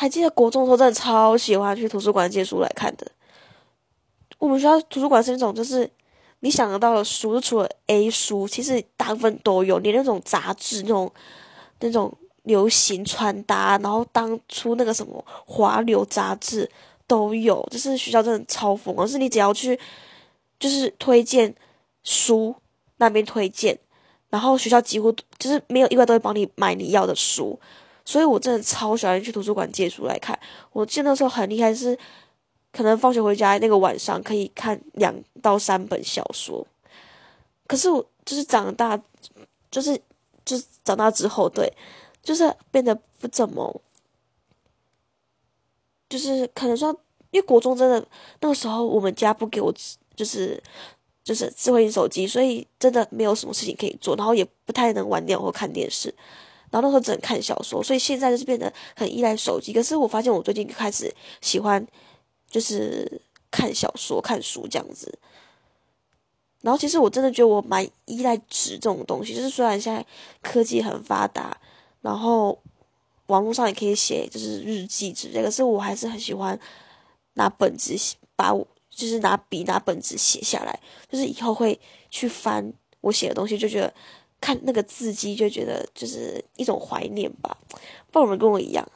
还记得国中的时候，真的超喜欢去图书馆借书来看的。我们学校图书馆是那种，就是你想得到的书，就除了 A 书，其实大部分都有，连那种杂志、那种那种流行穿搭，然后当初那个什么华流杂志都有。就是学校真的超疯狂，是你只要去，就是推荐书那边推荐，然后学校几乎就是没有意外都会帮你买你要的书。所以我真的超喜欢去图书馆借书来看。我记得那时候很厉害，是可能放学回家那个晚上可以看两到三本小说。可是我就是长大，就是就是长大之后，对，就是变得不怎么，就是可能说，因为国中真的那个时候我们家不给我，就是就是智慧型手机，所以真的没有什么事情可以做，然后也不太能玩电脑或看电视。然后那时候只能看小说，所以现在就是变得很依赖手机。可是我发现我最近开始喜欢，就是看小说、看书这样子。然后其实我真的觉得我蛮依赖纸这种东西，就是虽然现在科技很发达，然后网络上也可以写就是日记之类，可是我还是很喜欢拿本子把我就是拿笔拿本子写下来，就是以后会去翻我写的东西，就觉得。看那个字迹就觉得就是一种怀念吧，不知道有没有跟我一样。